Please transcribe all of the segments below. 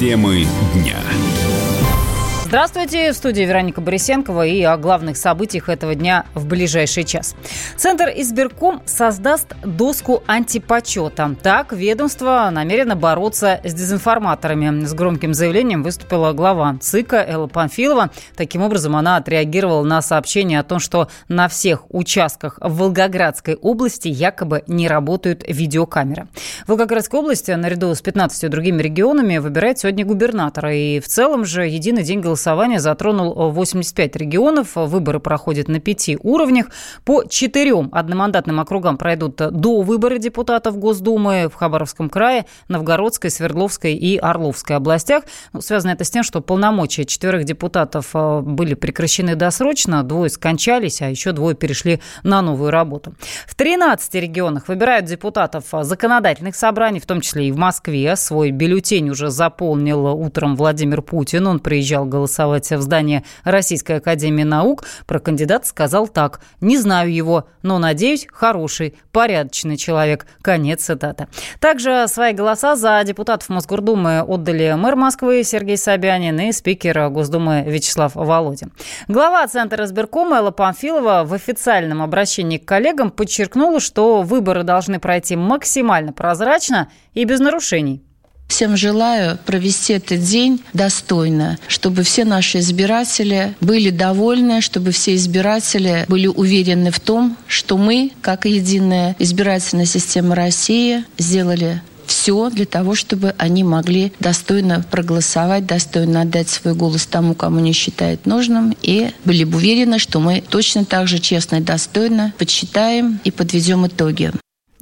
Темы дня. Здравствуйте, в студии Вероника Борисенкова и о главных событиях этого дня в ближайший час. Центр избирком создаст доску антипочета. Так, ведомство намерено бороться с дезинформаторами. С громким заявлением выступила глава ЦИКа Элла Панфилова. Таким образом, она отреагировала на сообщение о том, что на всех участках в Волгоградской области якобы не работают видеокамеры. Волгоградская область наряду с 15 другими регионами выбирает сегодня губернатора. И в целом же единый день голосования голосования затронул 85 регионов. Выборы проходят на пяти уровнях. По четырем одномандатным округам пройдут до выбора депутатов Госдумы в Хабаровском крае, Новгородской, Свердловской и Орловской областях. Ну, связано это с тем, что полномочия четверых депутатов э, были прекращены досрочно, двое скончались, а еще двое перешли на новую работу. В 13 регионах выбирают депутатов законодательных собраний, в том числе и в Москве. Свой бюллетень уже заполнил утром Владимир Путин. Он приезжал голосовать голосовать в здание Российской Академии Наук, про кандидата сказал так. «Не знаю его, но, надеюсь, хороший, порядочный человек». Конец цитаты. Также свои голоса за депутатов Мосгордумы отдали мэр Москвы Сергей Собянин и спикер Госдумы Вячеслав Володин. Глава Центра избиркома Элла Памфилова в официальном обращении к коллегам подчеркнула, что выборы должны пройти максимально прозрачно и без нарушений. Всем желаю провести этот день достойно, чтобы все наши избиратели были довольны, чтобы все избиратели были уверены в том, что мы, как единая избирательная система России, сделали все для того, чтобы они могли достойно проголосовать, достойно отдать свой голос тому, кому они считают нужным, и были бы уверены, что мы точно так же честно и достойно подсчитаем и подведем итоги.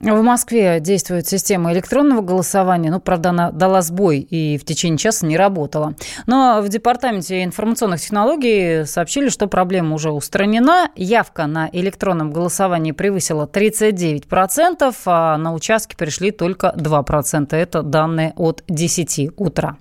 В Москве действует система электронного голосования. Ну, правда, она дала сбой и в течение часа не работала. Но в Департаменте информационных технологий сообщили, что проблема уже устранена. Явка на электронном голосовании превысила 39%, а на участке пришли только 2%. Это данные от 10 утра.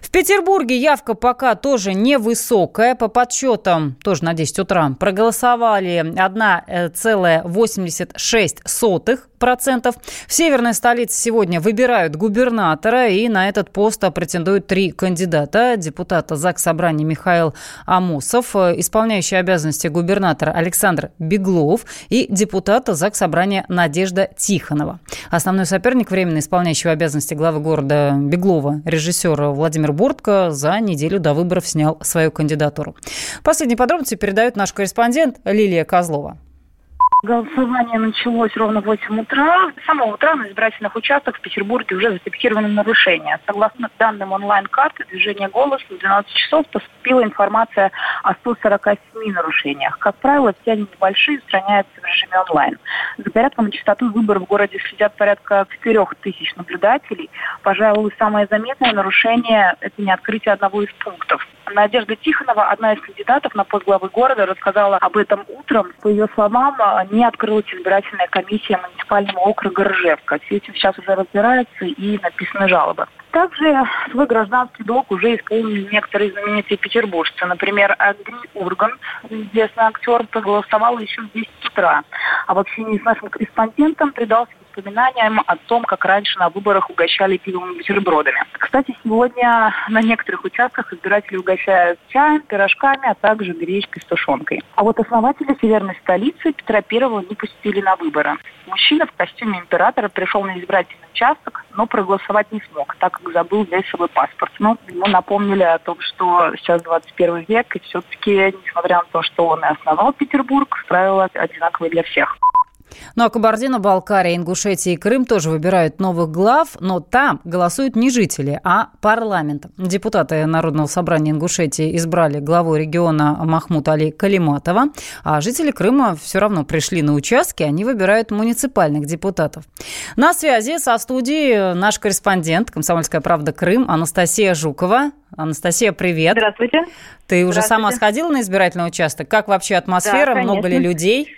В Петербурге явка пока тоже невысокая. По подсчетам, тоже на 10 утра, проголосовали 1,86 процентов. В северной столице сегодня выбирают губернатора, и на этот пост претендуют три кандидата. Депутата ЗАГС Собрания Михаил Амосов, исполняющий обязанности губернатора Александр Беглов и депутата ЗАГС Собрания Надежда Тихонова. Основной соперник временно исполняющего обязанности главы города Беглова, режиссер Владимир Бортко, за неделю до выборов снял свою кандидатуру. Последние подробности передает наш корреспондент Лилия Козлова. Голосование началось ровно в 8 утра. С самого утра на избирательных участках в Петербурге уже зафиксированы нарушения. Согласно данным онлайн-карты движения «Голос» в 12 часов поступила информация о 147 нарушениях. Как правило, все они небольшие, устраняются в режиме онлайн. За порядком и частотой выборов в городе следят порядка 4 тысяч наблюдателей. Пожалуй, самое заметное нарушение – это не открытие одного из пунктов. Надежда Тихонова, одна из кандидатов на пост главы города, рассказала об этом утром. По ее словам, не открылась избирательная комиссия муниципального округа Ржевка. Все этим сейчас уже разбираются и написаны жалобы. Также свой гражданский долг уже исполнили некоторые знаменитые петербуржцы. Например, Андрей Урган, известный актер, проголосовал еще в 10 утра. А в общении с нашим корреспондентом предался воспоминаниям о том, как раньше на выборах угощали пивом бутербродами. Кстати, сегодня на некоторых участках избиратели угощают чаем, пирожками, а также гречкой с тушенкой. А вот основатели северной столицы Петра Первого не пустили на выборы. Мужчина в костюме императора пришел на избирательный участок, но проголосовать не смог, так как забыл взять свой паспорт. Но ему напомнили о том, что сейчас 21 век, и все-таки, несмотря на то, что он и основал Петербург, правила одинаковые для всех. Ну а Кабардино-Балкария, Ингушетия и Крым тоже выбирают новых глав, но там голосуют не жители, а парламент. Депутаты Народного собрания Ингушетии избрали главу региона Махмуд Али Калиматова, а жители Крыма все равно пришли на участки, они выбирают муниципальных депутатов. На связи со студией наш корреспондент «Комсомольская правда. Крым» Анастасия Жукова. Анастасия, привет. Здравствуйте. Ты уже сама сходила на избирательный участок? Как вообще атмосфера? Да, Много ли людей?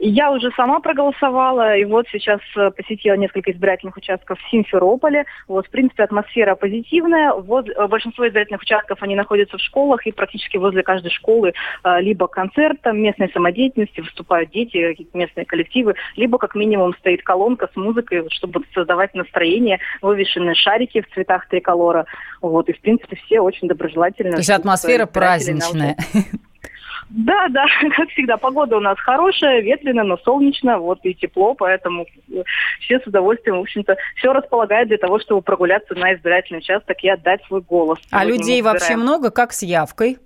Я уже сама проголосовала, и вот сейчас э, посетила несколько избирательных участков в Симферополе. Вот, в принципе, атмосфера позитивная. Вот, э, большинство избирательных участков, они находятся в школах, и практически возле каждой школы э, либо концерт, там, местной самодеятельности, выступают дети, какие-то местные коллективы, либо как минимум стоит колонка с музыкой, чтобы создавать настроение, вывешенные шарики в цветах триколора. Вот, и, в принципе, все очень доброжелательно. То есть атмосфера праздничная. Да, да, как всегда, погода у нас хорошая, ветрено, но солнечно, вот и тепло, поэтому все с удовольствием, в общем-то, все располагает для того, чтобы прогуляться на избирательный участок и отдать свой голос. А людей вообще много, как с явкой?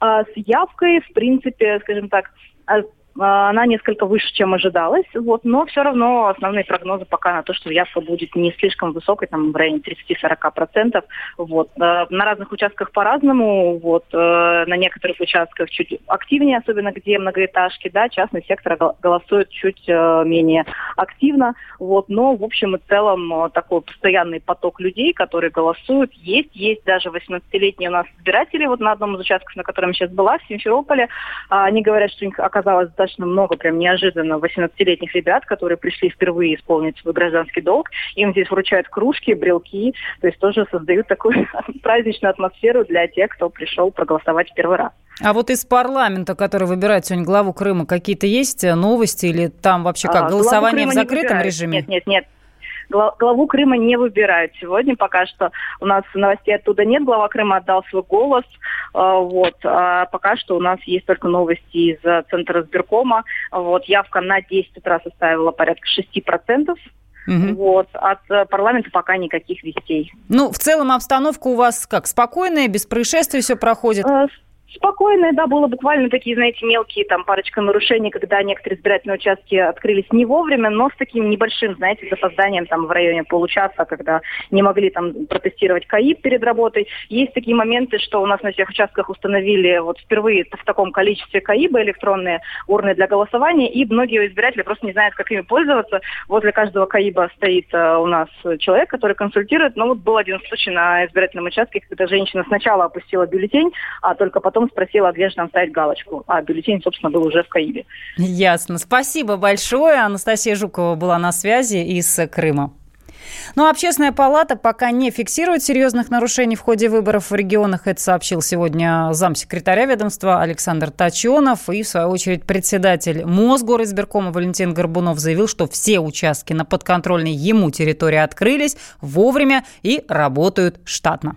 А, с явкой, в принципе, скажем так, а, она несколько выше, чем ожидалось, вот, но все равно основные прогнозы пока на то, что явка будет не слишком высокой, там в районе 30-40%. Вот. Э, на разных участках по-разному, вот, э, на некоторых участках чуть активнее, особенно где многоэтажки, да, частный сектор голосует чуть э, менее активно, вот, но в общем и целом такой постоянный поток людей, которые голосуют, есть, есть даже 18-летние у нас избиратели, вот на одном из участков, на котором сейчас была, в Симферополе, а, они говорят, что у них оказалось достаточно много прям неожиданно 18-летних ребят, которые пришли впервые исполнить свой гражданский долг. Им здесь вручают кружки, брелки, то есть тоже создают такую праздничную атмосферу для тех, кто пришел проголосовать в первый раз. А вот из парламента, который выбирает сегодня главу Крыма, какие-то есть новости или там вообще как, а, голосование в закрытом режиме? Нет, нет, нет, главу Крыма не выбирают сегодня. Пока что у нас новостей оттуда нет. Глава Крыма отдал свой голос. А, вот. А пока что у нас есть только новости из Центра сберкома. Вот. Явка на 10 утра составила порядка 6%. Угу. Вот. От парламента пока никаких вестей. Ну, в целом обстановка у вас как? Спокойная, без происшествий все проходит? Э, Спокойно, да, было буквально такие, знаете, мелкие там парочка нарушений, когда некоторые избирательные участки открылись не вовремя, но с таким небольшим, знаете, запозданием там в районе получаса, когда не могли там протестировать КАИП перед работой. Есть такие моменты, что у нас на всех участках установили вот впервые в таком количестве КАИБа электронные урны для голосования, и многие избиратели просто не знают, как ими пользоваться. Возле каждого КАИБа стоит uh, у нас человек, который консультирует. Но вот был один случай на избирательном участке, когда женщина сначала опустила бюллетень, а только потом потом спросила, где же там ставить галочку. А бюллетень, собственно, был уже в Каибе. Ясно. Спасибо большое. Анастасия Жукова была на связи из Крыма. Но общественная палата пока не фиксирует серьезных нарушений в ходе выборов в регионах. Это сообщил сегодня замсекретаря ведомства Александр Таченов. И, в свою очередь, председатель Мосгоризбиркома Валентин Горбунов заявил, что все участки на подконтрольной ему территории открылись вовремя и работают штатно.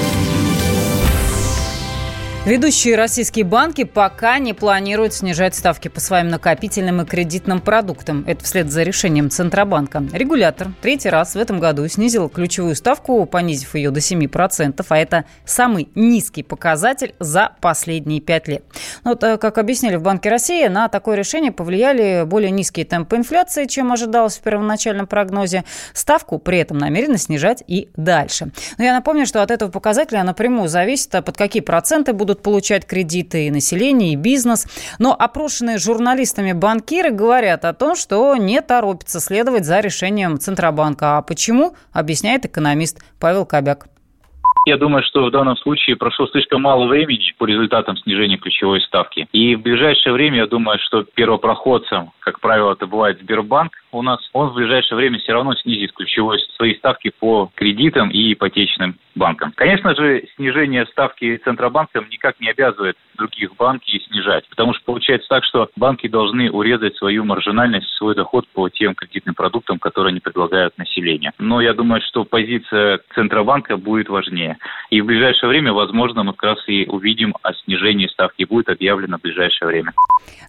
Ведущие российские банки пока не планируют снижать ставки по своим накопительным и кредитным продуктам. Это вслед за решением Центробанка. Регулятор третий раз в этом году снизил ключевую ставку, понизив ее до 7%, а это самый низкий показатель за последние пять лет. Но вот, э, как объяснили в Банке России, на такое решение повлияли более низкие темпы инфляции, чем ожидалось в первоначальном прогнозе. Ставку при этом намерены снижать и дальше. Но я напомню, что от этого показателя напрямую зависит, под какие проценты будут будут получать кредиты и население, и бизнес. Но опрошенные журналистами банкиры говорят о том, что не торопятся следовать за решением Центробанка. А почему, объясняет экономист Павел Кобяк. Я думаю, что в данном случае прошло слишком мало времени по результатам снижения ключевой ставки. И в ближайшее время, я думаю, что первопроходцем, как правило, это бывает Сбербанк, у нас он в ближайшее время все равно снизит ключевой свои ставки по кредитам и ипотечным банкам. Конечно же, снижение ставки Центробанком никак не обязывает других банки снижать, потому что получается так, что банки должны урезать свою маржинальность, свой доход по тем кредитным продуктам, которые они предлагают населению. Но я думаю, что позиция Центробанка будет важнее. И в ближайшее время, возможно, мы как раз и увидим о снижении ставки, будет объявлено в ближайшее время.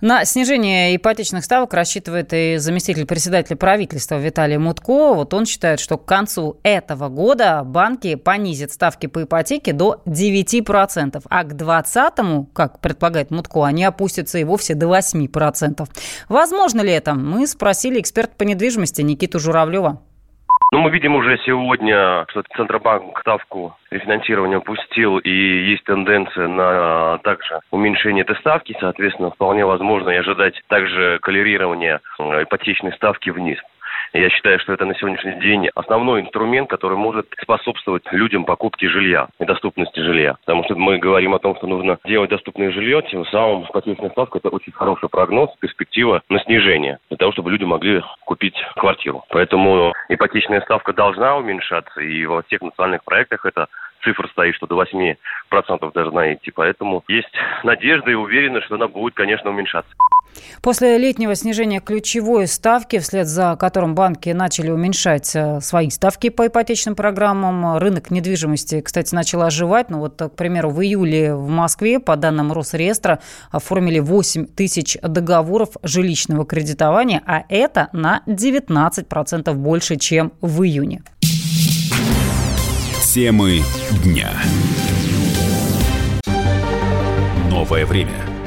На снижение ипотечных ставок рассчитывает и заместитель председателя правительства Виталий Мутко. Вот он считает, что к концу этого года банки понизят понизит ставки по ипотеке до 9%, а к 2020, как предполагает Мутко, они опустятся и вовсе до 8%. Возможно ли это? Мы спросили эксперта по недвижимости Никиту Журавлева. Ну, мы видим уже сегодня, что Центробанк ставку рефинансирования опустил, и есть тенденция на также уменьшение этой ставки. Соответственно, вполне возможно и ожидать также колерирования э, ипотечной ставки вниз. Я считаю, что это на сегодняшний день основной инструмент, который может способствовать людям покупке жилья и доступности жилья. Потому что мы говорим о том, что нужно делать доступное жилье, тем самым ипотечная ставка – это очень хороший прогноз, перспектива на снижение, для того, чтобы люди могли купить квартиру. Поэтому ипотечная ставка должна уменьшаться, и во всех национальных проектах это цифра стоит, что до 8% должна идти. Поэтому есть надежда и уверенность, что она будет, конечно, уменьшаться. После летнего снижения ключевой ставки, вслед за которым банки начали уменьшать э, свои ставки по ипотечным программам, рынок недвижимости, кстати, начал оживать. Ну вот, к примеру, в июле в Москве, по данным Росреестра, оформили 8 тысяч договоров жилищного кредитования, а это на 19% больше, чем в июне. Темы дня. Новое время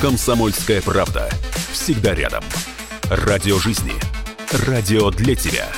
«Комсомольская правда». Всегда рядом. Радио жизни. Радио для тебя.